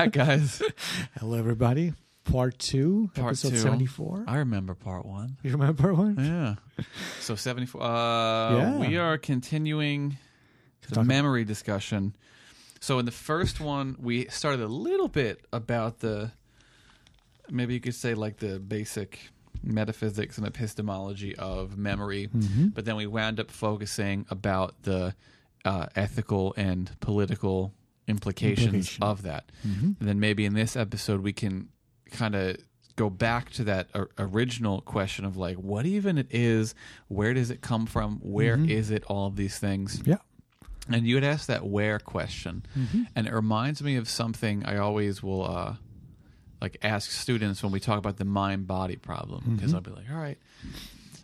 Back, guys. Hello, everybody. Part two, Part episode two. 74. I remember part one. You remember part one? Yeah. So 74. Uh, Yeah. We are continuing the talk- memory discussion. So in the first one, we started a little bit about the, maybe you could say like the basic metaphysics and epistemology of memory, Mm-hmm. but then we wound up focusing about the uh, ethical and political implications Implication. of that. Mm-hmm. And then maybe in this episode we can kind of go back to that original question of like what even it is, where does it come from, Where is Mhm. it, all of these things. Yeah. And you had asked that where question, Mm-hmm. and it reminds me of something I always will uh, like ask students when we talk about the mind body problem because Mhm. I'll be like, all right.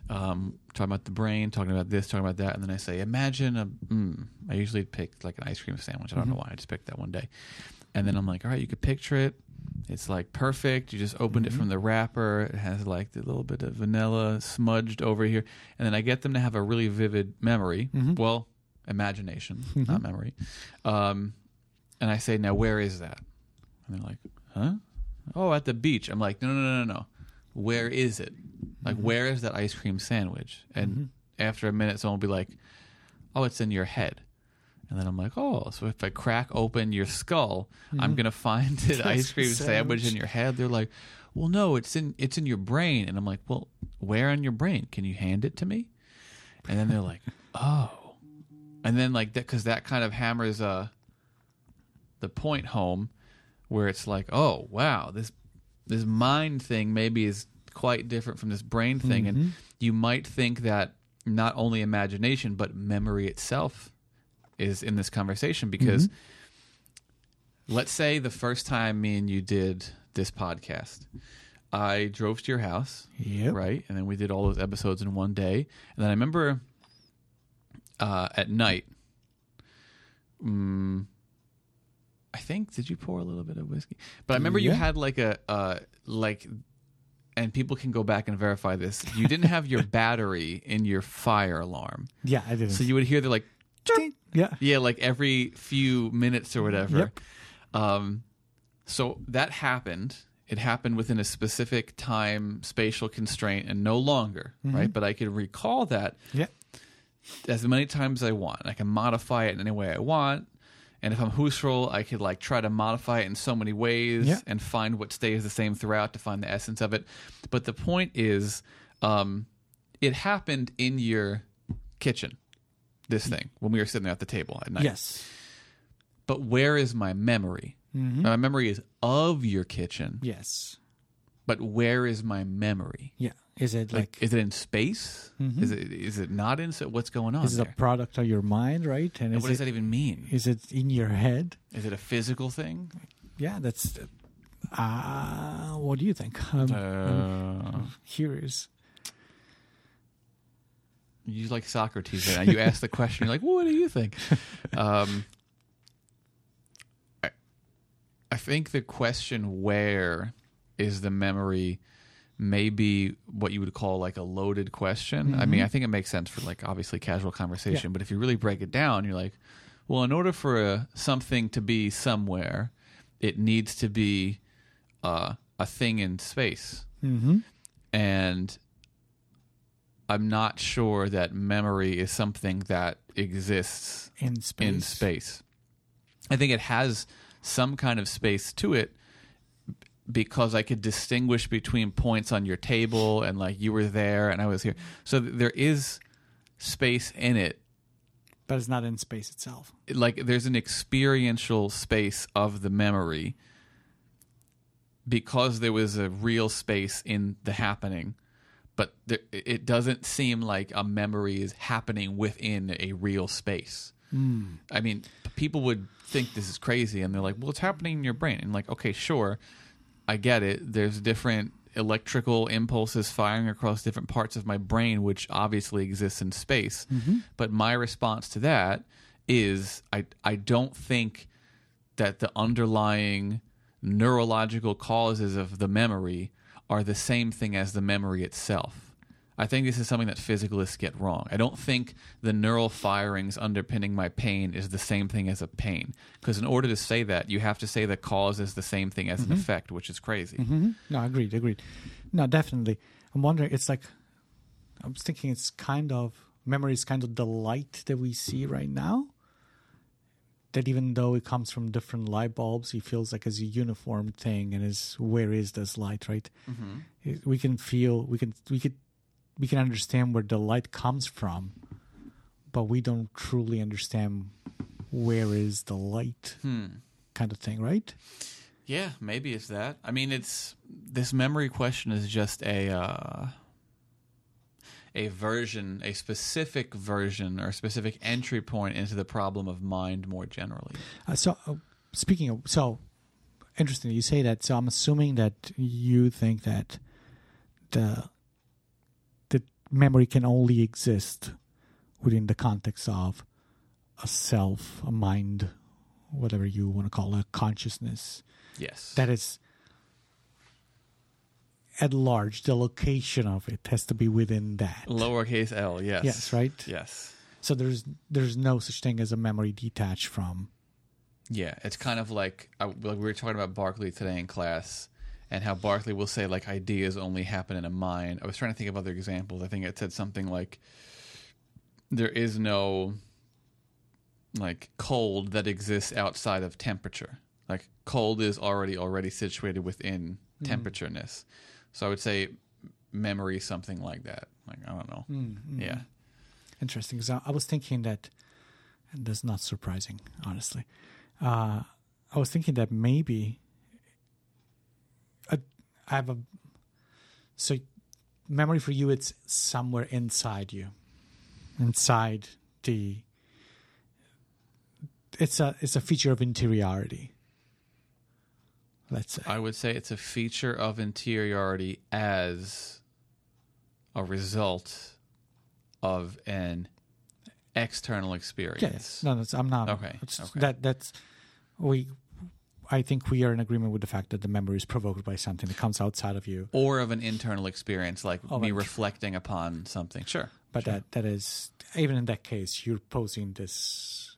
Um, talking about the brain, talking about this, talking about that, and then I say, imagine a. Mm, I usually pick like an ice cream sandwich. I don't know Mhm. why. I just picked that one day, and then I'm like, all right, you could picture it. It's like perfect. You just opened Mhm. it from the wrapper. It has like the little bit of vanilla smudged over here, and then I get them to have a really vivid memory. Mhm. Well, imagination, not memory. Um, and I say, now where is that? And they're like, huh? Oh, at the beach. I'm like, no, no, no, no, no. Where is it? Like, Mhm. where is that ice cream sandwich? And Mhm. after a minute, someone will be like, oh, it's in your head. And then I'm like, oh, so if I crack open your skull, I'm Mhm. gonna find an ice cream sandwich in your head. They're like, well, no, it's in it's in your brain. And I'm like, well, where in your brain? Can you hand it to me? And then they're like, oh, and then like that because that kind of hammers uh the point home where it's like, oh, wow, this this mind thing maybe is quite different from this brain thing, and Mhm. you might think that not only imagination but memory itself is in this conversation because let's say the first time me and you did this podcast i drove to your house Yep. right and then we did all those episodes in one day and then i remember uh, at night mm, i think did you pour a little bit of whiskey but i remember you had like a uh, like and people can go back and verify this you didn't have your battery in your fire alarm Yeah, I did. so you would hear the like yeah. yeah, like every few minutes or whatever. Yep. Um, so that happened. It happened within a specific time spatial constraint and no longer, right? But I could recall that Yeah. as many times as I want. I can modify it in any way I want. And if I'm Husserl, I could like try to modify it in so many ways Yeah. and find what stays the same throughout to find the essence of it. But the point is, um, it happened in your kitchen. This thing when we were sitting there at the table at night. Yes. But where is my memory? Mhm. My memory is of your kitchen, Yes. But where is my memory? Yeah. Is it Like, like, is it in space? Mhm. Is it is it not in? So what's going on is it there? a product of your mind, right? And And is what does it, that even mean? is it in your head? Is it a physical thing? Yeah, that's. Uh, what do you think? I'm, Uh, I'm curious. you like Socrates, and you ask the question. You're like, "What do you think?" Um, I, I think the question "Where is the memory?" maybe what you would call like a loaded question. I mean. I think it makes sense for like obviously casual conversation, but if you really break it down, you're like, well, in order for a, something to be somewhere, it needs to be uh, a thing in space. Mm-hmm. And I'm not sure that memory is something that exists In space. in space. I think it has some kind of space to it because I could distinguish between points on your table and like you were there and I was here. So th- there is space in it. But it's not in space itself. Like there's an experiential space of the memory because there was a real space in the happening. but there, it doesn't seem like a memory is happening within a real space. Hmm. I mean, people would think this is crazy, and they're like, "Well, it's happening in your brain." And like, okay, sure, I get it. There's different electrical impulses firing across different parts of my brain, which obviously exists in space. Mm-hmm. But my response to that is, I I don't think that the underlying neurological causes of the memory are the same thing as the memory itself. I think this is something that physicalists get wrong. I don't think the neural firings underpinning my pain is the same thing as a pain. Because in order to say that, you have to say the cause is the same thing as an effect, which is crazy. hmm No, agreed, agreed. No, definitely. I'm wondering. It's like I was thinking. It's kind of memory is kind of the light that we see right now. That even though it comes from different light bulbs, it feels like it's a uniform thing, and is where is this light, right? It- We can feel, we can, we could, we can understand where the light comes from, but we don't truly understand where is the light, Hmm. kind of thing, right? Yeah, maybe it's that. I mean, it's this memory question is just a uh, a version, a specific version or a specific entry point into the problem of mind more generally. Uh, so, uh, speaking of, so interesting you say that. So, I'm assuming that you think that the memory can only exist within the context of a self, a mind, whatever you want to call it, consciousness. Yes. That is at large. The location of it has to be within that. Lowercase l, yes. Yes, right. Yes. So there's there's no such thing as a memory detached from. Yeah, it's kind of like, I, like we were talking about Berkeley today in class, and how Berkeley will say like ideas only happen in a mind. I was trying to think of other examples. I think it said something like, "There is no like cold that exists outside of temperature. Like cold is already already situated within temperatureness." So I would say memory, something like that. Like I don't know. Mm, Yeah. Interesting. So I was thinking that, and that's not surprising, honestly. Uh, I was thinking that maybe I, have a so memory for you. It's somewhere inside you, inside the. It's a it's a feature of interiority. Let's say. I would say it's a feature of interiority as a result of an external experience. Yes. No, that's, I'm not. Okay, okay. That that's we. I think we are in agreement with the fact that the memory is provoked by something that comes outside of you. Or of an internal experience, like Oh, me like- reflecting upon something. Sure. But that that is even in that case, you're posing this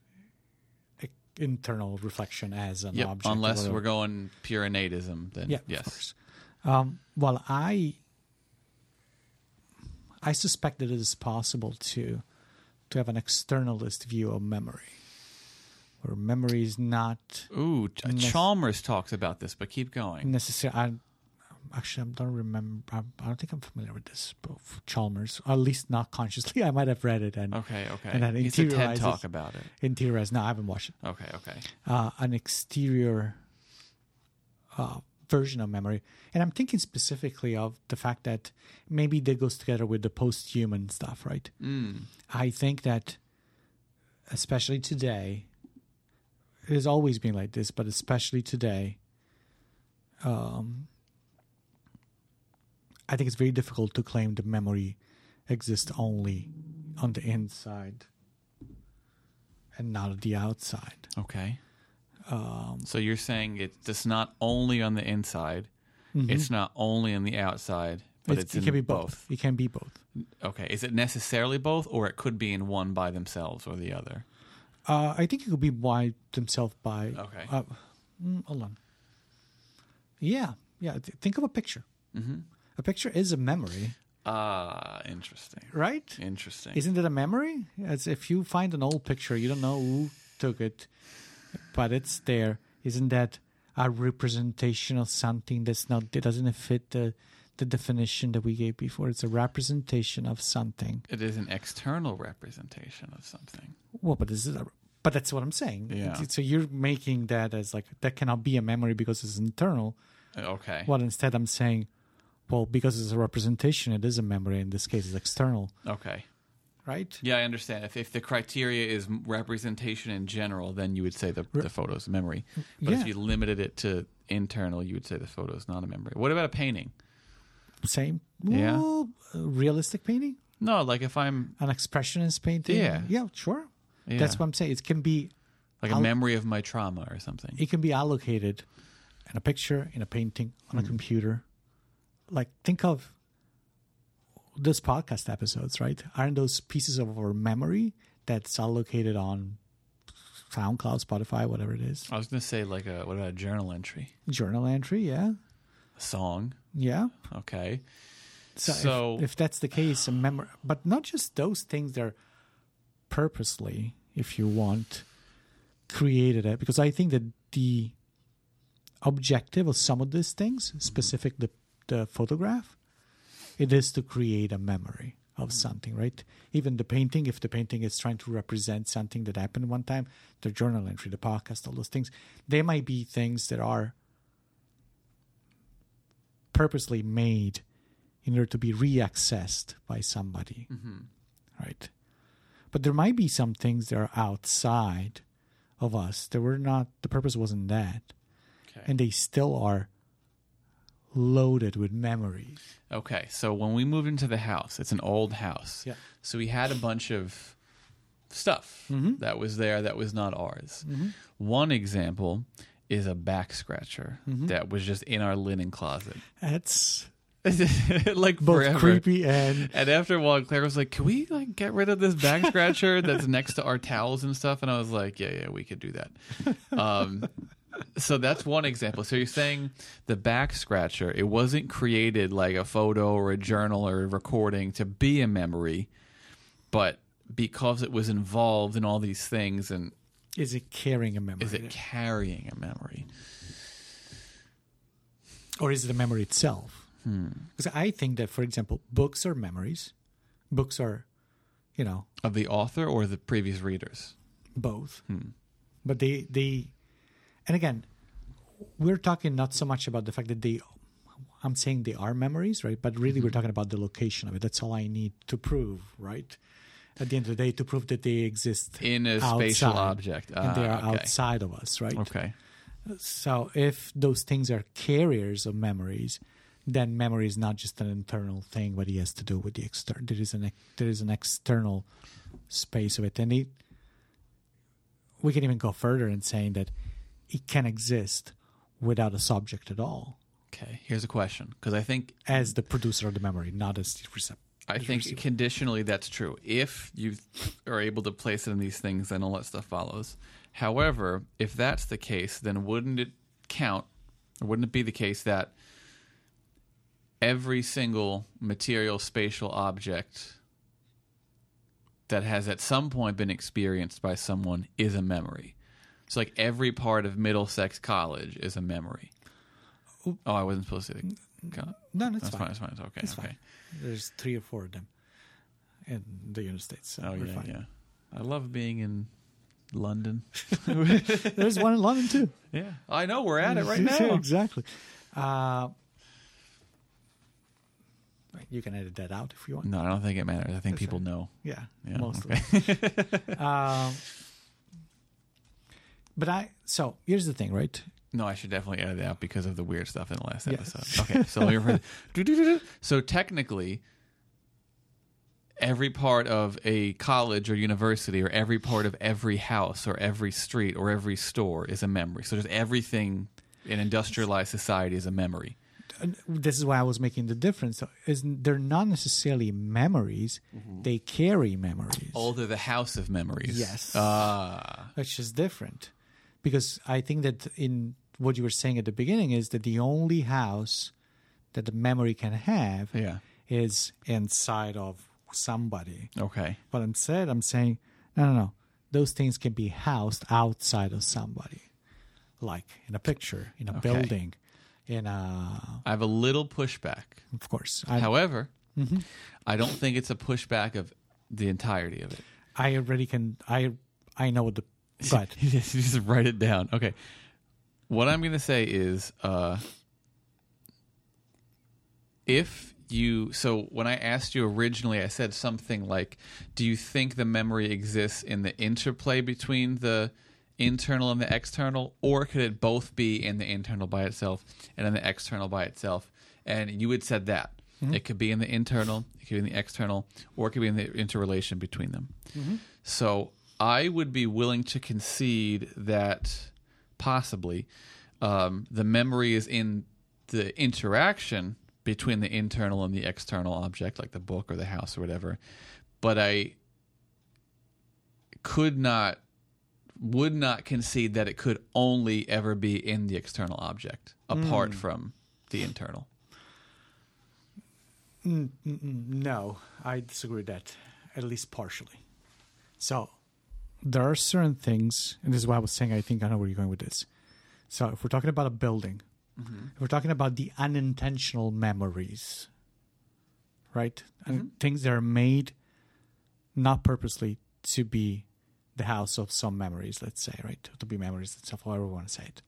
e- internal reflection as an Yep. object. Unless we're going pure innatism, then yeah, yes. of. Um, well, I I suspect that it is possible to to have an externalist view of memory, where memory is not Ooh, Nec- Chalmers talks about this, but keep going. Necessary. I, actually, I don't remember. I, I don't think I'm familiar with this book, Chalmers. At least not consciously. I might have read it and Okay, okay. And then a TED talk about it. interiorized. No, I haven't watched it. Okay, okay. uh, an exterior uh, version of memory. And I'm thinking specifically of the fact that maybe that goes together with the post human stuff, right? Mm. I think that, especially today, it has always been like this, but especially today, um, I think it's very difficult to claim the memory exists only on the inside and not on the outside. Okay. Um, So you're saying it's not only on the inside, mhm. it's not only on the outside, but It's- it's, it can be both. It can be both. Okay. Is it necessarily both, or it could be in one by themselves or the other? Uh, I think it could be by themselves by. Okay. Uh, mm, hold on. Yeah, yeah. th- Think of a picture. Mm-hmm. A picture is a memory, Ah, interesting. right? Interesting. Isn't it a memory? As if you find an old picture, you don't know who took it, but it's there. Isn't that a representation of something that's not? It doesn't fit the the definition that we gave before. It's a representation of something. it is an external representation of something. Well, but is it? A, but that's what I'm saying. Yeah. So you're making that as like that cannot be a memory because it's internal. Okay. Well, instead I'm saying, well, because it's a representation, it is a memory. In this case, it's external, Okay. right? Yeah, I understand. If if the criteria is representation in general, then you would say the the photo's a memory. But Yeah. if you limited it to internal, you would say the photo's not a memory. What about a painting? Same. Yeah. Well, uh, realistic painting, No, like if I'm an expressionist painting. Yeah. Yeah, sure. Yeah, That's what I'm saying. It can be like a memory of my trauma or something. it can be allocated in a picture, in a painting, on a mm. computer. Like think of this podcast episodes, right? Aren't those pieces of our memory that's allocated on SoundCloud, Spotify, whatever it is? I was gonna say like a what about a journal entry, Journal entry, yeah. a song. Yeah. Okay. So, So- if, if that's the case, a memory, but not just those things that are purposely, if you want, created it. Because I think that the objective of some of these things, mm-hmm. specific the, the photograph, it is to create a memory of mm-hmm. something, right? Even the painting, if the painting is trying to represent something that happened one time, the journal entry, the podcast, all those things, they might be things that are purposely made in order to be reaccessed by somebody, mm-hmm. right? But there might be some things that are outside of us that were not. The purpose wasn't that, Okay. and they still are loaded with memories. Okay, so when we moved into the house, it's an old house. Yeah. So we had a bunch of stuff Mm-hmm. that was there that was not ours. One example is a back scratcher Mm-hmm. that was just in our linen closet. That's like both forever. creepy and And after a while, Claire was like, "Can we like get rid of this back scratcher that's next to our towels and stuff?" And I was like, "Yeah, yeah, we could do that." Um, so that's one example. So you're saying the back scratcher, it wasn't created like a photo or a journal or a recording to be a memory, but because it was involved in all these things, and is it carrying a memory, is it carrying a memory? or is it a memory itself? Hmm. Because I think that, for example, books are memories. Books are, you know, Of the author or the previous readers? both Hmm. but they they and again we're talking not so much about the fact that they i'm saying they are memories right but really Mm-hmm. we're talking about the location of it that's all i need to prove right at the end of the day to prove that they exist In a spatial outside, object. and they Ah, are okay. outside of us right Okay. so if those things are carriers of memories then memory is not just an internal thing but it has to do with the external there is an there is an external space of it and it we can even go further in saying that it can exist without a subject at all Okay. Here's a question because I think as the producer of the memory not as the receptor I think conditionally that's true. If you are able to place it in these things, then all that stuff follows. However, if that's the case, then wouldn't it count, or wouldn't it be the case that every single material spatial object that has at some point been experienced by someone is a memory? So, like every part of Middlesex College is a memory. Oh, I wasn't supposed to. That's, no that's, fine. fine. That's fine. It's okay. It's okay. fine. there's three or four of them in the united states so Oh yeah, fine. yeah. I love being in London. there's one in london too yeah, I know we're at it right now. exactly. Uh, you can edit that out if you want. No, I don't think it matters. I think That's people know. Yeah, Yeah, mostly. okay. um, but I so here's the thing, right? No, I should definitely edit that out because of the weird stuff in the last Yeah. episode. Okay, so refer- so technically, every part of a college or university, or every part of every house, or every street, or every store is a memory. So just everything in industrialized society is a memory. And This is why I was making the difference. Is they're not necessarily memories; Mm-hmm. they carry memories. Oh, they're the house of memories. Yes. Ah. which is different because I think that in what you were saying at the beginning is that the only house that the memory can have yeah. is inside of somebody. Okay. But instead, I'm saying, no, no, no. Those things can be housed outside of somebody, like in a picture, in a Okay. building, in a. I have a little pushback. Of course, I, However, I don't think it's a pushback of the entirety of it. I already can. I I know what the. But just, just write it down. Okay. What I'm going to say is uh, if you so when I asked you originally, I said something like, "Do you think the memory exists in the interplay between the internal and the external, or could it both be in the internal by itself and in the external by itself?" And you had said that it could be in the internal, it could be in the external, or it could be in the interrelation between them. So I would be willing to concede that possibly um, the memory is in the interaction between the internal and the external object, like the book or the house or whatever. But I could not, would not concede that it could only ever be in the external object apart hmm. from the internal. No, I disagree with that, at least partially. So, there are certain things, and this is why I was saying I think I know where you're going with this. So, if we're talking about a building, mm-hmm. if we're talking about the unintentional memories, right? And mm-hmm. things that are made not purposely to be the house of some memories, let's say, right? To be memories itself, however we want to say it.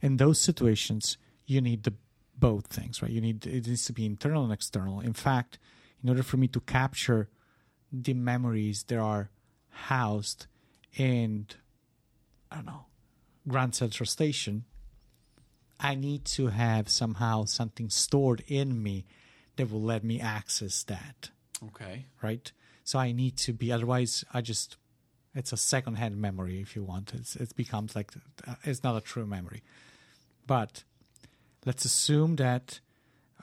In those situations, you need the both things, right? You need it needs to be internal and external. In fact, in order for me to capture the memories that are housed in, I don't know, Grand Central Station, I need to have somehow something stored in me that will let me access that, Okay. right? So I need to be, otherwise, I just, it's a secondhand memory if you want. It's, it becomes like, uh, it's not a true memory. But let's assume that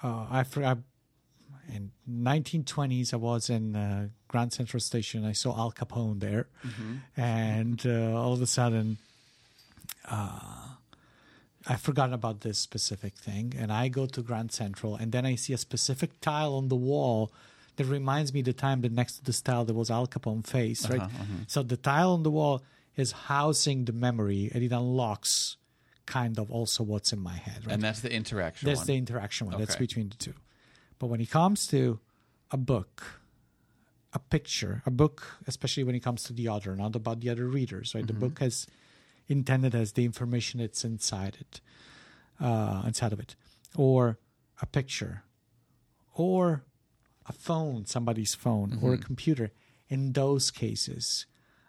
uh, I, I in 1920s I was in uh, Grand Central Station. I saw Al Capone there, and uh, all of a sudden, uh, i forgot about this specific thing, and I go to Grand Central, and then I see a specific tile on the wall that reminds me the time that next to this tile there was Al Capone face, uh-huh, right? Uh-huh. So the tile on the wall is housing the memory, and it unlocks kind of also what's in my head, right? And that's the interaction That's one. the interaction one. That's between the two. But when it comes to a book, a picture, a book, especially when it comes to the other, not about the other readers, right? The mm-hmm. book has intended as the information that's inside it, uh, inside of it, or a picture, or a phone, somebody's phone, or a computer. In those cases,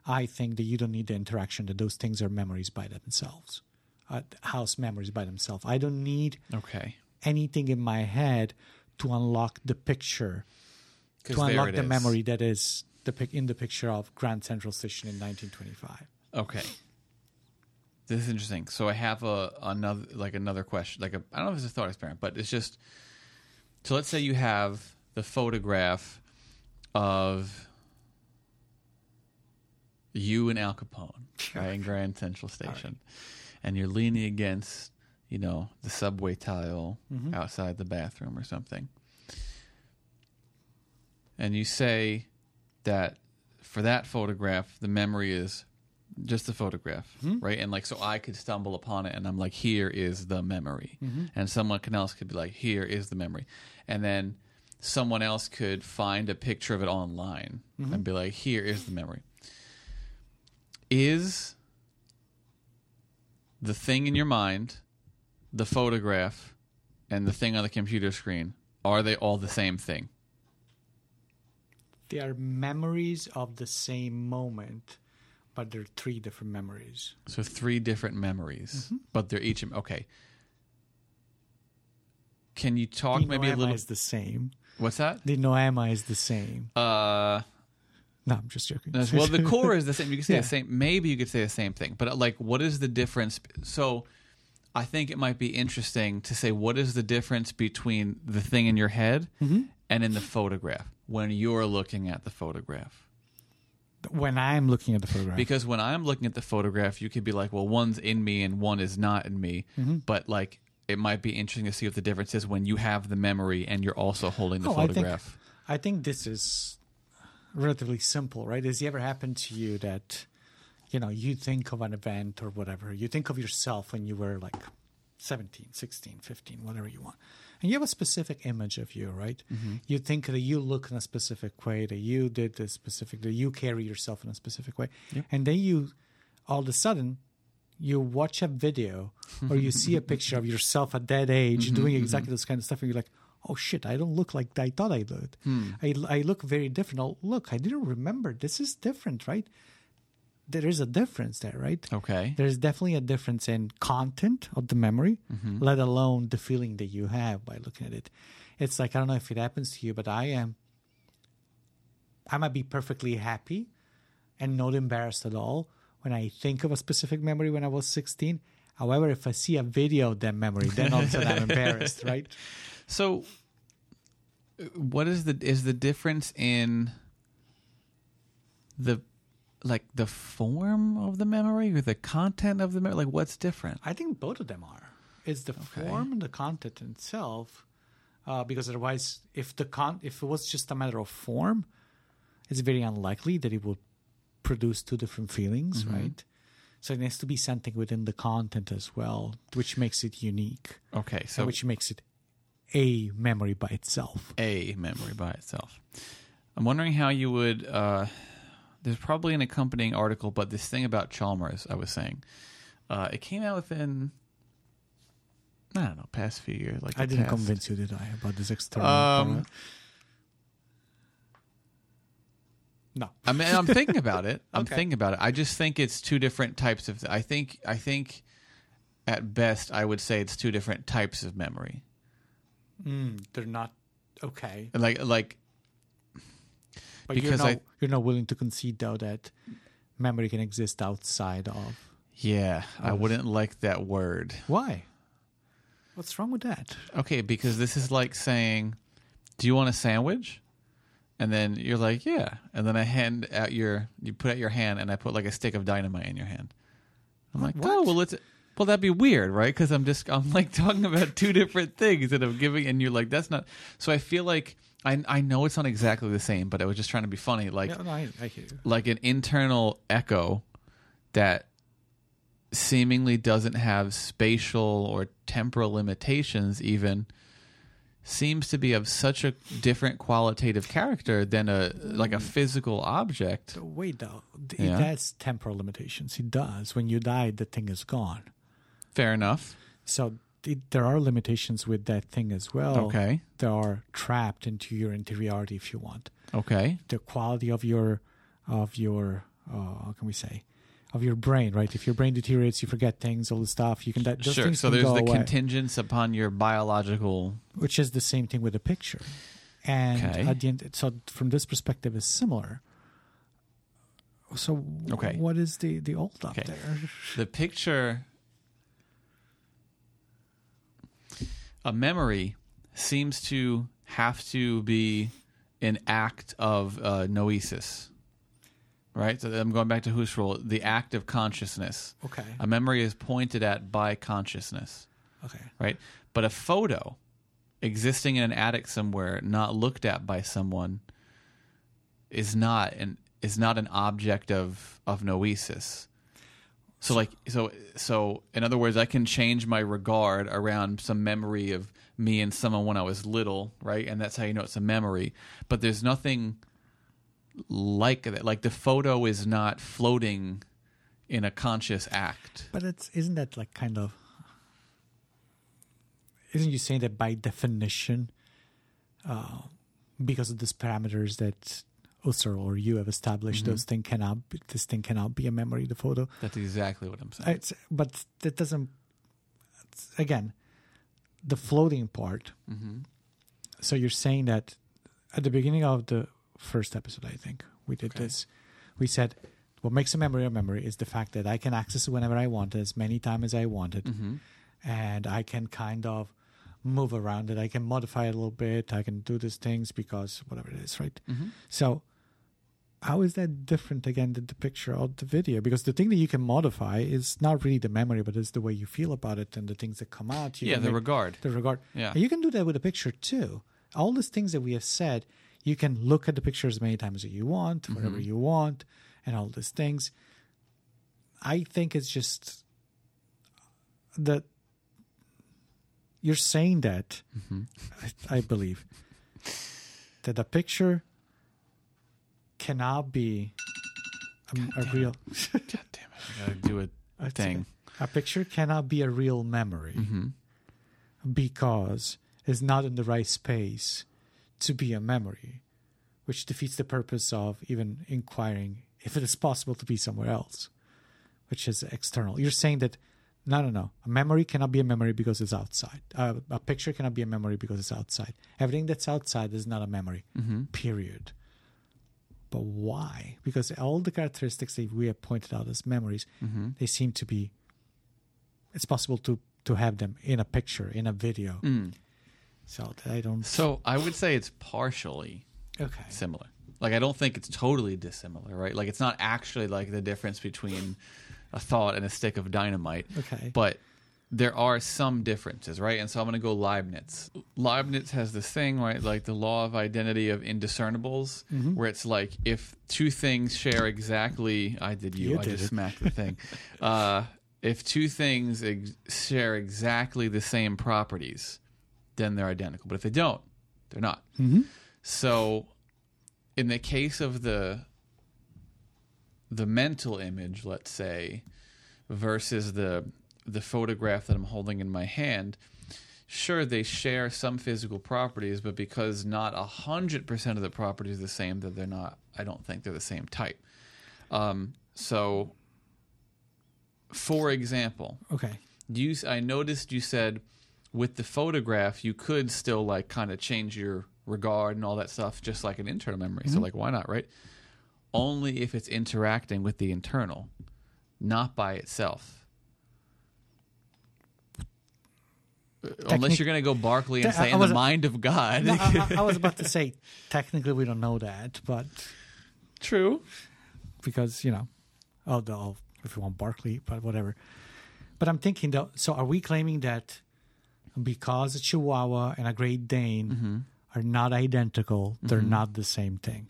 I think that you don't need the interaction; that those things are memories by themselves, uh, house memories by themselves. I don't need okay. anything in my head to unlock the picture, to unlock the is. memory that is the pic- in the picture of Grand Central Station in 1925. Okay. This is interesting. So I have a another like another question. Like a I don't know if it's a thought experiment, but it's just so let's say you have the photograph of you and Al Capone right, in Grand Central Station. And you're leaning against, you know, the subway tile mm-hmm. outside the bathroom or something. And you say that for that photograph, the memory is just the photograph, mm-hmm. right? And like, so I could stumble upon it and I'm like, here is the memory. Mm-hmm. And someone else could be like, here is the memory. And then someone else could find a picture of it online mm-hmm. and be like, here is the memory. Is the thing in your mind, the photograph, and the thing on the computer screen, are they all the same thing? They are memories of the same moment, but they're three different memories. So three different memories, mm-hmm. but they're each okay. Can you talk the maybe a little? is the same. What's that? The noema is the same. Uh, No, I'm just joking. well, the core is the same. You could say Yeah. the same. Maybe you could say the same thing, but uh, like, what is the difference? So, I think it might be interesting to say what is the difference between the thing in your head Mm-hmm. and in the photograph when you're looking at the photograph. when I'm looking at the photograph. Because when I'm looking at the photograph, you could be like, well, one's in me and one is not in me. Mm-hmm. But like, it might be interesting to see what the difference is when you have the memory and you're also holding the Oh, I think- photograph. I think this is relatively simple, right? Has it ever happened to you that, you know, you think of an event or whatever, you think of yourself when you were like 17, 16, 15, whatever you want, and you have a specific image of you, right? Mm-hmm. You think that you look in a specific way, that you did this specific, that you carry yourself in a specific way, and then you, all of a sudden, you watch a video or you see a picture of yourself at that age mm-hmm, doing mm-hmm. exactly this kind of stuff, and you're like, oh shit, I don't look like I thought I looked. Hmm. I, I look very different. Oh, look, I didn't remember. This is different, right? There is a difference there, right? Okay. There's definitely a difference in content of the memory, mm-hmm. let alone the feeling that you have by looking at it. It's like I don't know if it happens to you, but I am. I might be perfectly happy and not embarrassed at all when I think of a specific memory when I was 16. However, if I see a video of that memory, then all of a sudden I'm embarrassed, right? So, what is the is the difference in the like the form of the memory or the content of the memory? Like, what's different? I think both of them are. It's the form and the content itself, uh, because otherwise, if the con if it was just a matter of form, it's very unlikely that it would produce two different feelings, right? So it has to be something within the content as well, which makes it unique, Okay, so so which makes it a memory by itself. a memory by itself. I'm wondering how you would. Uh, there's probably an accompanying article, but this thing about Chalmers, I was saying, uh, it came out within. I don't know, past few years. Like I didn't past- convince you, did I, about this external? Um, part? No. I mean, I'm thinking about it. I'm Okay. thinking about it. I just think it's two different types of. I think. I think, at best, I would say it's two different types of memory. Mm, they're not okay. Like, like But you're not, I- you're not willing to concede though that memory can exist outside of. yeah, I wouldn't like that word. Why? What's wrong with that? Okay, because this is like saying, "Do you want a sandwich?" And then you're like, "Yeah," and then I hand out your, you put out your hand, and I put like a stick of dynamite in your hand. I'm like, oh, What? "Oh, well, it's." Well, that'd be weird, right? Because I'm just I'm like talking about two different things that I'm giving, and you're like, "That's not." So I feel like I I know it's not exactly the same, but I was just trying to be funny, like Yeah, no, I, I hear you. like an internal echo that seemingly doesn't have spatial or temporal limitations even seems to be of such a different qualitative character than a like a physical object wait though, Yeah. it has temporal limitations. It does. When you die, the thing is gone. fair enough So it, there are limitations with that thing as well. okay They are trapped into your interiority, if you want. okay The quality of your, of your, uh, how can we say, of your brain, right? If your brain deteriorates, you forget things, all the stuff. You can that those sure things so there's the away. contingence upon your biological which is the same thing with a picture. And Okay. at the end, so from this perspective, is similar. So Okay. what is the the old up Okay. there? the picture a memory seems to have to be an act of uh, noesis right? So i'm going back to husserl the act of consciousness. Okay. a memory is pointed at by consciousness Okay. right? But a photo existing in an attic somewhere not looked at by someone is not an is not an object of of noesis. So like so so in other words i can change my regard around some memory of me and someone when i was little right? And that's how you know it's a memory. But there's nothing like that like the photo is not floating in a conscious act But it's isn't that like kind of isn't you saying that by definition, uh, because of these parameters that Husserl or you have established, Mm-hmm. those thing cannot this thing cannot be a memory. The photo, that's exactly what i'm saying it's, but that doesn't. Again, the floating part. mm-hmm. So you're saying that at the beginning of the first episode, I think we did Okay. this. We said what makes a memory a memory is the fact that I can access it whenever I want, as many times as I want it, Mm-hmm. and I can kind of move around it. I can modify it a little bit. I can do these things because whatever it is, right? Mm-hmm. So how is that different again than the picture or the video? Because the thing that you can modify is not really the memory, but it's the way you feel about it and the things that come out. You yeah the regard the regard. Yeah. And you can do that with a picture too. All these things that we have said, you can look at the picture as many times as you want, whatever you want, and all these things. I think it's just that you're saying that, I, I believe, that a picture cannot be a, a real. God damn it! I gotta do a That's thing. A picture cannot be a real memory Mm-hmm. because it's not in the right space to be a memory, which defeats the purpose of even inquiring if it is possible to be somewhere else, which is external. You're saying that no, no, no. A memory cannot be a memory because it's outside. Uh, a picture cannot be a memory because it's outside. Everything that's outside is not a memory. Period. But why? Because all the characteristics that we have pointed out as memories, they seem to be. It's possible to to have them in a picture, in a video. So I don't. So I would say it's partially Okay. similar. Like I don't think it's totally dissimilar, right? Like it's not actually like the difference between a thought and a stick of dynamite. Okay. But there are some differences, right? And so I'm going to go Leibniz. Leibniz has this thing, right? Like the law of identity of indiscernibles, where it's like if two things share exactly, I did you, You I did just it. smacked the thing. uh, if two things ex- share exactly the same properties, then they're identical. But if they don't, they're not. So, in the case of the the mental image, let's say, versus the the photograph that I'm holding in my hand, sure they share some physical properties, but because not hundred percent of the properties are the same, that they're not. I don't think they're the same type. Um, so, for example, Okay. you I noticed you said with the photograph you could still like kind of change your regard and all that stuff just like an internal memory. So like why not, right? Only if it's interacting with the internal, not by itself. Uh, Unless you're going to go Berkeley and Te- say in the mind of God. No, I, I- was about to say, technically, we don't know that, but True. because you know, the, oh, if you want Berkeley, but whatever. But I'm thinking though. So, are we claiming that because a Chihuahua and a Great Dane Mm-hmm. are not identical, they're not the same thing?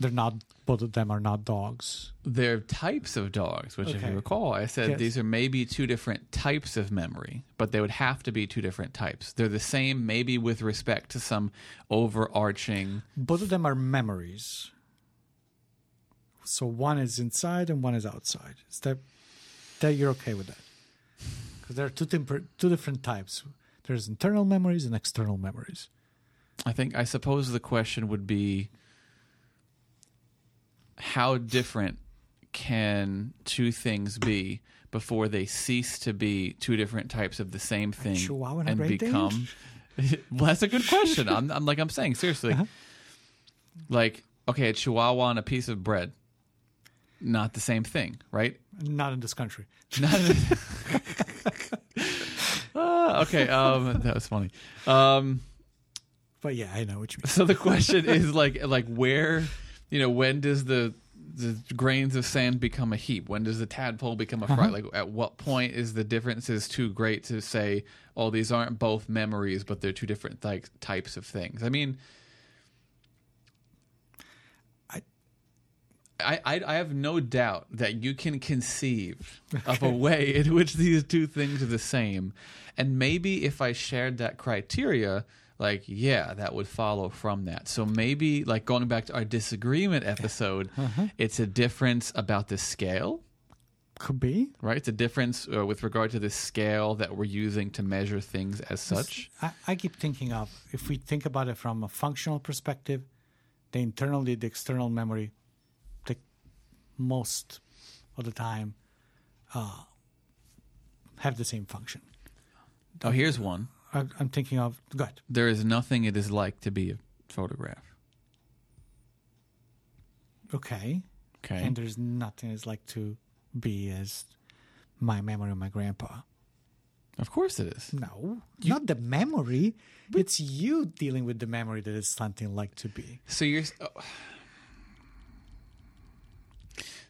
They're not. Both of them are not dogs. They're types of dogs, which, if you recall, I said Yes. these are maybe two different types of memory, but they would have to be two different types. They're the same, maybe with respect to some overarching. Both of them are memories. So one is inside and one is outside. Is that that you're okay with that? Because there are two temper, two different types. There's internal memories and external memories. I think, I suppose the question would be how different can two things be before they cease to be two different types of the same thing Chihuahua and and become? well, that's a good question. I'm, I'm like I'm saying seriously. Uh-huh. Like, okay, a chihuahua and a piece of bread, not the same thing, right? Not in this country. Not Ah, okay, um, that was funny. Um, But yeah, I know what you mean. so the question is like, like where, you know, when does the the grains of sand become a heap? When does the tadpole become a fry? Like, at what point is the differences too great to say, oh, these aren't both memories, but they're two different like types of things? I mean, I, I, I have no doubt that you can conceive of a way in which these two things are the same. And maybe if I shared that criteria, like, yeah, that would follow from that. So maybe, like, going back to our disagreement episode, it's a difference about the scale, Could be. right? It's a difference uh, with regard to the scale that we're using to measure things as such. I, I keep thinking of if we think about it from a functional perspective, the internal, the external memory, most of the time, uh, have the same function. Oh, here's one. I, I'm thinking of good. There is nothing it is like to be a photograph. Okay. Okay. And there's nothing it's like to be as my memory of my grandpa. of course it is. No, not the memory. It's you dealing with the memory that is something like to be. So you're. oh.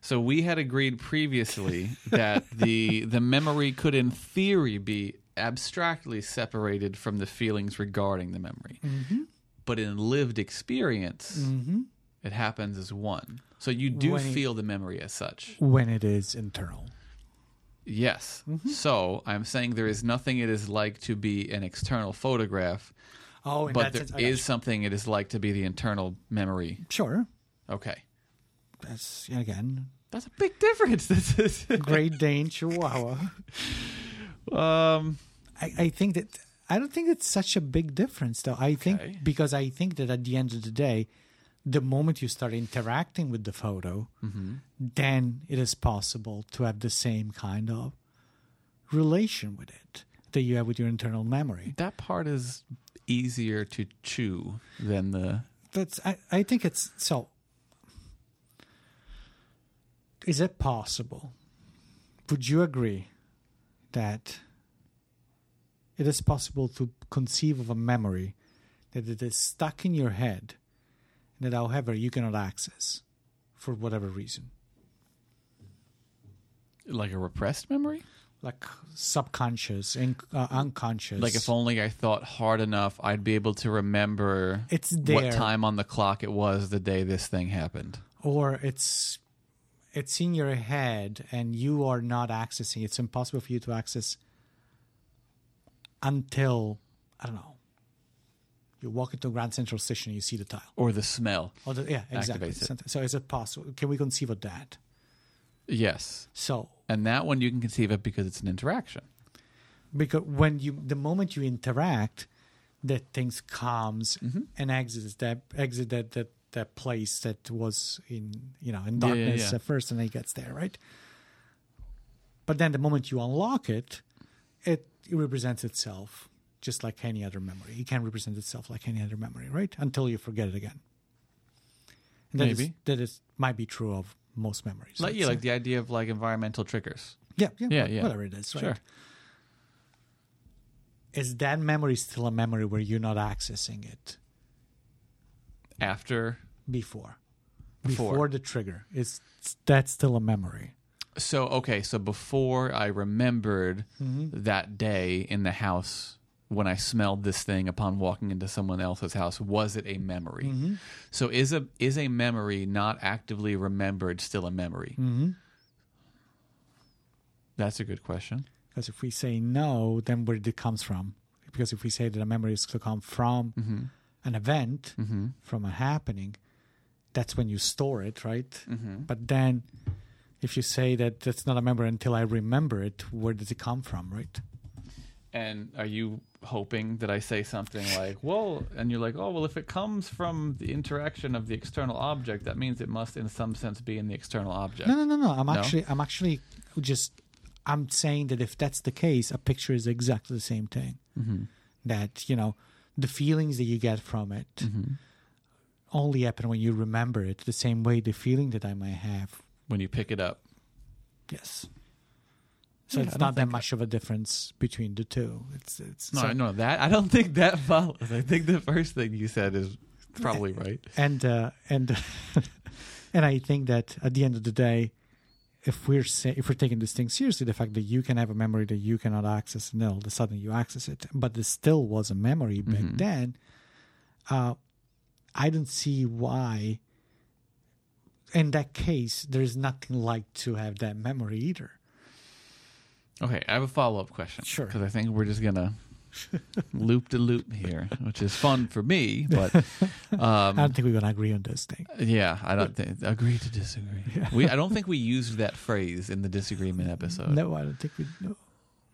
So we had agreed previously that the the memory could, in theory, be abstractly separated from the feelings regarding the memory, mm-hmm. but in lived experience, mm-hmm. it happens as one. So you do When it- feel the memory as such. when it is internal. Yes. Mm-hmm. So I'm saying there is nothing it is like to be an external photograph, Oh, but that there sense, is something it is like to be the internal memory. sure. Okay. That's again That's a big difference. This is Great Dane Chihuahua. um I, I think that I don't think it's such a big difference, though. I think because I think that at the end of the day, the moment you start interacting with the photo, Mm-hmm. then it is possible to have the same kind of relation with it that you have with your internal memory. That part is easier to chew than the. That's I, I think it's so. Is it possible? Would you agree that it is possible to conceive of a memory that it is stuck in your head and that, however, you cannot access for whatever reason, Like a repressed memory? like subconscious and uh, unconscious? Like if only I thought hard enough, I'd be able to remember it's there, what time on the clock it was the day this thing happened. or it's it's in your head and you are not accessing it's impossible for you to access until i don't know you walk into grand central station and you see the tile Or the smell. or the, yeah exactly it. so is it possible can we conceive of that Yes. so And that one you can conceive of because it's an interaction. because when you the moment you interact that things comes Mm-hmm. and exits that exit that that that place that was in you know in Yeah, yeah, darkness yeah. at first and then it gets there right but then the moment you unlock it it, it represents itself just like any other memory it can represent itself like any other memory right until you forget it again and that is- Maybe. that is might be true of most memories Like yeah, say. like the idea of like environmental triggers. yeah, yeah, Yeah, yeah. whatever it is, right? Sure. Is that memory still a memory where you're not accessing it After before? Before. the trigger. Is that still a memory? so okay, so before I remembered Mm-hmm. that day in the house when I smelled this thing upon walking into someone else's house, was it a memory? Mm-hmm. So is a is a memory not actively remembered still a memory? Mm-hmm. That's a good question. Because if we say no, then where did it comes from? Because if we say that a memory is to come from Mm-hmm. An event, Mm-hmm. from a happening, that's when you store it, right? Mm-hmm. But then if you say that that's not a memory until I remember it, where does it come from, right? And are you hoping that I say something like, well, and you're like, oh, well, if it comes from the interaction of the external object, that means it must, in some sense, be in the external object. No, no, no, no. I'm No? actually, I'm actually just, I'm saying that if that's the case, a picture is exactly the same thing. Mm-hmm. That you know, the feelings that you get from it Mm-hmm. only happen when you remember it. The same way the feeling that I might have. When you pick it up. Yes. So Yeah, it's don't that much of a difference between the two. It's it's No, so- no, that I don't think that follows. I think the first thing you said is probably right. and uh, and and I think that at the end of the day, if we're say, if we're taking this thing seriously, the fact that you can have a memory that you cannot access, and then all of a sudden you access it, but it still was a memory back Mhm. then. Uh, I don't see why. In that case, there is nothing like to have that memory either. Okay, I have a follow up question. Sure. Because I think we're just gonna loop to loop here, which is fun for me, but I um, don't think we're gonna agree on this thing. yeah, I don't think agree to disagree. We I don't think we used that phrase in the disagreement episode. no, I don't think we. No.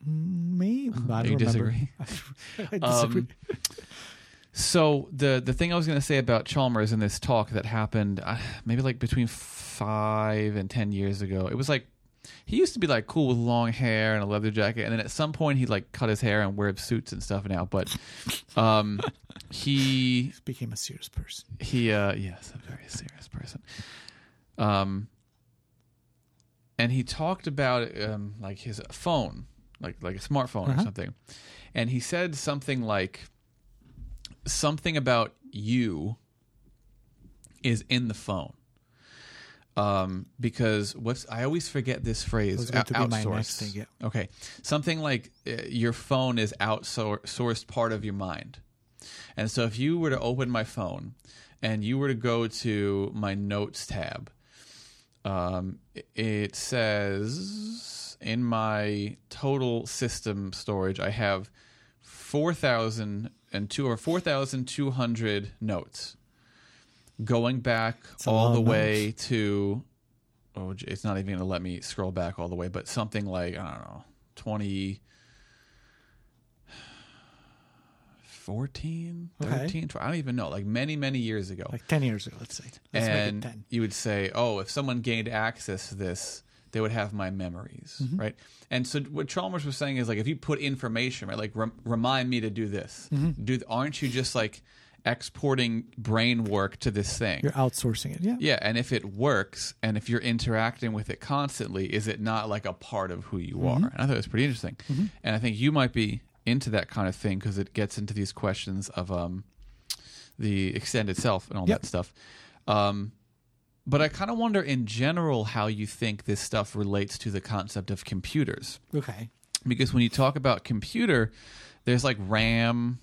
Me, I don't You disagree? I disagree. Um, so the the thing I was going to say about Chalmers in this talk that happened uh, maybe like between five and ten years ago, it was like he used to be like cool with long hair and a leather jacket, and then at some point he like cut his hair and wears suits and stuff now. But um, he became a serious person. he uh yes a very serious person um and he talked about um like his phone like like a smartphone or Uh-huh. something and he said something like something about you is in the phone um because what's i always forget this phrase was going to be my outsource. next thing, yeah. okay something like uh, your phone is outsourced part of your mind and so if you were to open my phone and you were to go to my notes tab, um, it says in my total system storage, I have 4,002 or 4,200 notes going back a all the way to, oh, it's not even going to let me scroll back all the way, but something like, I don't know, 20. 14, Okay. 13, 12, I don't even know, like many, many years ago. Like 10 years ago, let's say. Let's and 10. you would say, "Oh, if someone gained access to this, they would have my memories, Mm-hmm. right?" And so what Chalmers was saying is like, if you put information, right, like rem- remind me to do this, Mm-hmm. do aren't you just like exporting brain work to this thing? You're outsourcing it. Yeah. yeah, and if it works, and if you're interacting with it constantly, is it not like a part of who you Mm-hmm. are? And I thought it was pretty interesting, and I think you might be into that kind of thing because it gets into these questions of um, the extended self and all Yep. that stuff. Um, but I kind of wonder in general how you think this stuff relates to the concept of computers. Okay. Because when you talk about computer, there's like RAM,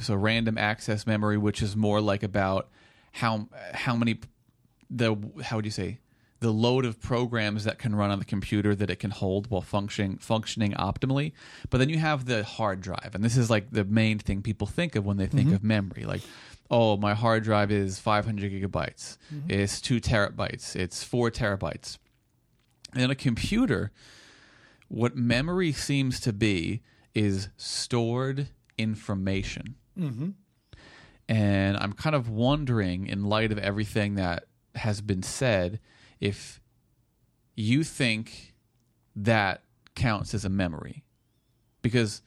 so random access memory, which is more like about how how many the how would you say the load of programs that can run on the computer that it can hold while functioning functioning optimally. But then you have the hard drive, and this is like the main thing people think of when they think mm-hmm. of memory. Like, oh, my hard drive is 500 gigabytes, mm-hmm. it's two terabytes, it's four terabytes. In a computer, what memory seems to be is stored information. Mm-hmm. And I'm kind of wondering, in light of everything that has been said, if you think that counts as a memory. Because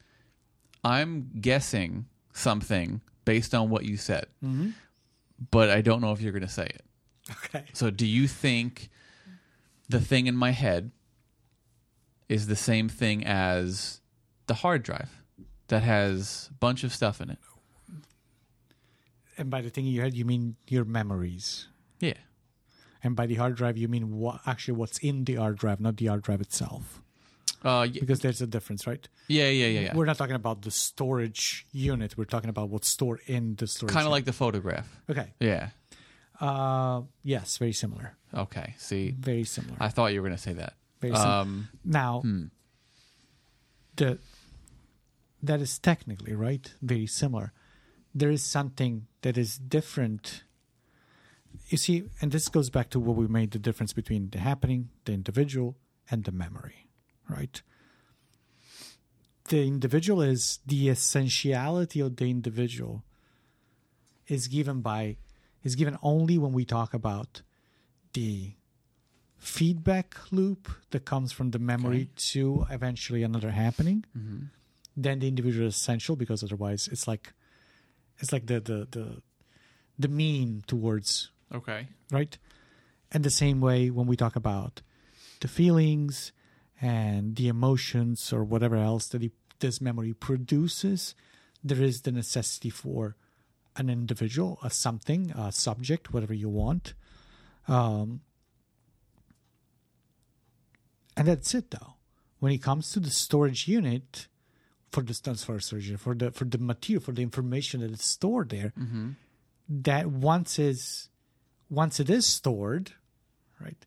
I'm guessing something based on what you said, Mm-hmm. but I don't know if you're going to say it. Okay. So, do you think the thing in my head is the same thing as the hard drive that has a bunch of stuff in it? And by the thing in your head, you mean your memories. Yeah. And by the hard drive, you mean what actually what's in the hard drive, not the hard drive itself. Uh, Because there's a difference, right? yeah, yeah, yeah, yeah. We're not talking about the storage unit. We're talking about what's stored in the storage. Kind of like the photograph. okay. Yeah. Uh, yes, very similar. Okay. See, Very similar. I thought you were going to say that. very similar. Um, now, hmm. the that is technically right, very similar. There is something that is different. You see, and this goes back to what we made the difference between the happening, the individual, and the memory, right? The individual is the essentiality of the individual is given by is given only when we talk about the feedback loop that comes from the memory to eventually another happening mhm. then the individual is essential because otherwise it's like it's like the the the, the mean towards Okay. right? And the same way when we talk about the feelings and the emotions or whatever else that the, this memory produces there is the necessity for an individual a something a subject whatever you want. Um, and that's it though. When it comes to the storage unit for the transfer surgery, for the for the material for the information that is stored there Mm-hmm. that once is once it is stored, right,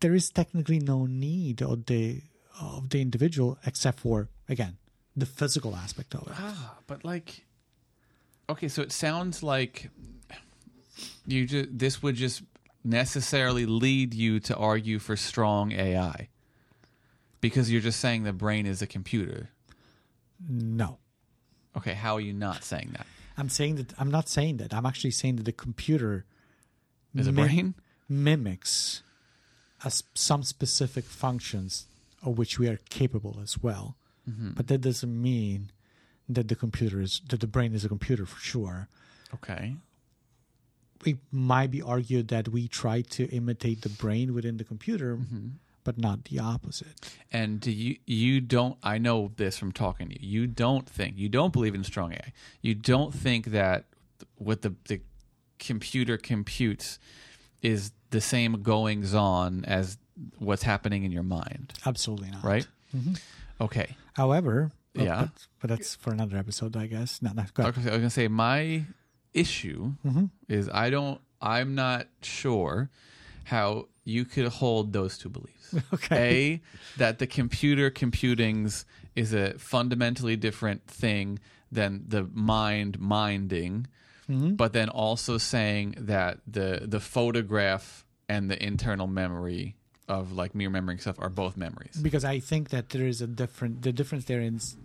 there is technically no need of the of the individual except for again the physical aspect of it. Ah, but like, okay, so it sounds like you this would just necessarily lead you to argue for strong AI because you're just saying the brain is a computer. No, Okay, how are you not saying that? I'm saying that I'm not saying that. I'm actually saying that the computer Is a mi- brain? mimics as some specific functions of which we are capable as well. Mm-hmm. But that doesn't mean that the computer is that the brain is a computer for sure. Okay. it might be argued that we try to imitate the brain within the computer, but not the opposite. And do you you don't I know this from talking to you. You don't think you don't believe in strong AI. You don't think that what the the computer computes is the same goings on as what's happening in your mind, Absolutely not. right? Mhm. Okay. However, oh, Yeah. but, but that's for another episode, I guess. No, no, go ahead. Okay, I was gonna say my issue Mhm. is I don't I'm not sure how you could hold those two beliefs. Okay. A that the computer computings is a fundamentally different thing than the mind minding, Mhm. but then also saying that the the photograph and the internal memory of like me remembering stuff are both memories. Because I think that there is a different the difference there is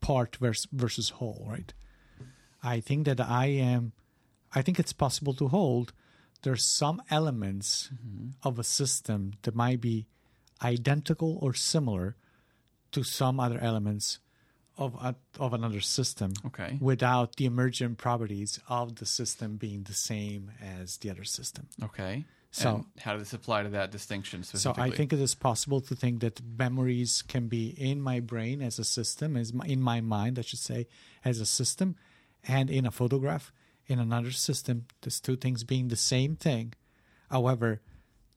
part versus, versus whole, right? I think that I am, I think it's possible to hold. There's some elements mm-hmm. of a system that might be identical or similar to some other elements of a, of another system Okay. without the emergent properties of the system being the same as the other system. Okay. So- And how does this apply to that distinction So? I think it is possible to think that memories can be in my brain as a system, as my, in my mind, I should say, as a system, and in a photograph in another system. There's two things being the same thing. However,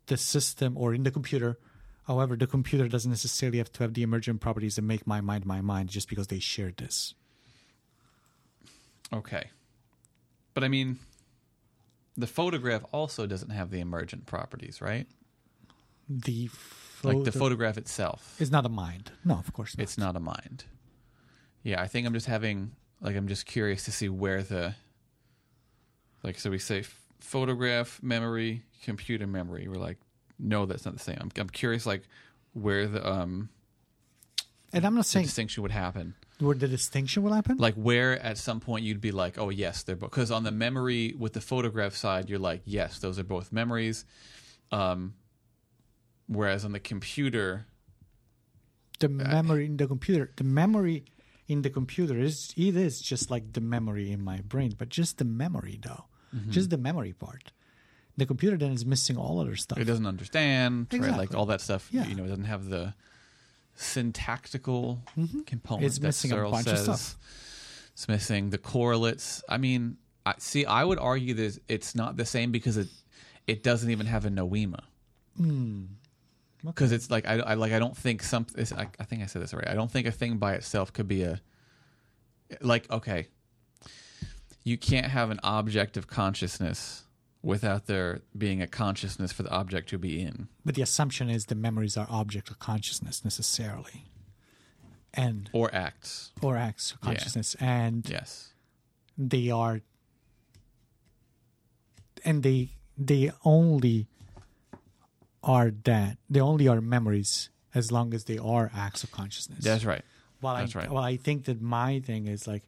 the system or in the computer, however, the computer doesn't necessarily have to have the emergent properties that make my mind my mind just because they share this. Okay. But I mean, the photograph also doesn't have the emergent properties, right? The Like the photograph itself. is not a mind. No, of course not. It's not a mind. Yeah, I think I'm just having like I'm just curious to see where the like so we say f- photograph memory, computer memory. We're like, no, that's not the same. I'm I'm curious like where the um and I'm not saying distinction would happen. where the distinction will happen. Like where at some point you'd be like, oh yes, they're both because on the memory with the photograph side, you're like, yes, those are both memories. Um, whereas on the computer, the memory in the computer the memory in the computer is it is just like the memory in my brain but just the memory though Mm-hmm. just the memory part the computer then is missing all other stuff it doesn't understand, right? Like all that stuff. Yeah. You know, it doesn't have the syntactical component. It's that missing a Searle bunch of says. stuff. It's missing the correlates. I mean, I, see, I would argue that it's not the same because it it doesn't even have a noema. Hmm. Because it's like I, I like I don't think some. It's, I, I think I said this already. I don't think a thing by itself could be a like okay. You can't have an object of consciousness without there being a consciousness for the object to be in. but the assumption is the memories are object of consciousness necessarily and or acts. or acts of Yeah. consciousness and Yes. they are and they they only are that they only are memories as long as they are acts of consciousness That's right. well that's I, right. well I think that my thing is like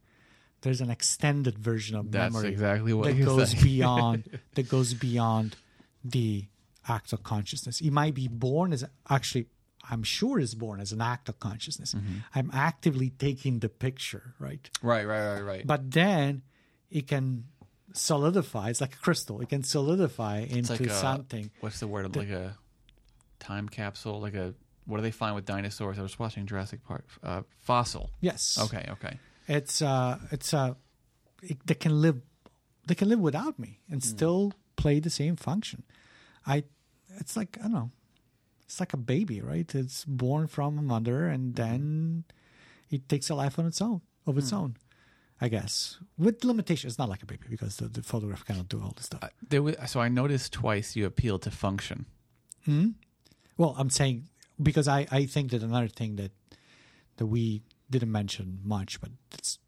there's an extended version of That's memory exactly what that goes saying. beyond that goes beyond the act of consciousness it might be born as actually i'm sure is born as an act of consciousness Mm-hmm. i'm actively taking the picture right Right, right, right, right. but then it can solidify it's like a crystal it can solidify into like a, something What's the word? like a time capsule, like a what do they find with dinosaurs? I was watching Jurassic Park. Uh, fossil. yes Okay, okay. It's uh it's uh it, they can live they can live without me and Hmm. still play the same function i it's like i don't know it's like a baby right it's born from a mother Hmm. and then it takes a life on its own of Hmm. its own i guess with limitations it's not like a baby because the, the photograph cannot do all this stuff Uh, there was, so I noticed twice you appeal to function. well i'm saying because i i think that another thing that that we didn't mention much but it's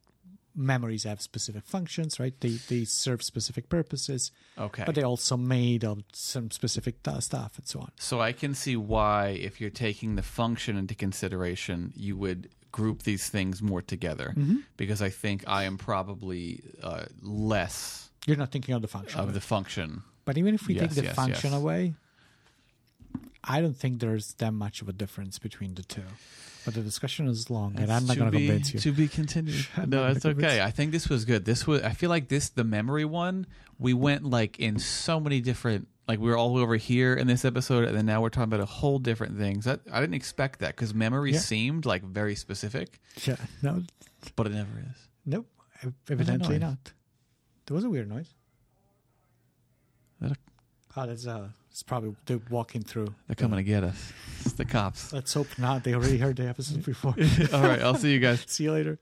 memories have specific functions right they they serve specific purposes Okay. but they're also made of some specific stuff and so on So I can see why, if you're taking the function into consideration, you would group these things more together. Mm-hmm. Because I think I am probably uh, less you're not thinking of the function of of the function. but even if we Yes, take the yes, function yes. away i don't think there's that much of a difference between the two but the discussion is long and i'm not going to convince you To be continued. I'm no, that's okay. I think this was good. This was. I feel like this, the memory one, we went like in so many different. Like we were all over here in this episode, and then now we're talking about a whole different things. That I didn't expect that because memory Yeah. seemed like very specific, yeah no but it never is. nope evidently not there was a weird noise That a- oh that's uh it's probably they're walking through They're coming to get us. It's the cops. let's hope not they already heard the episode before all right, I'll see you guys. see you later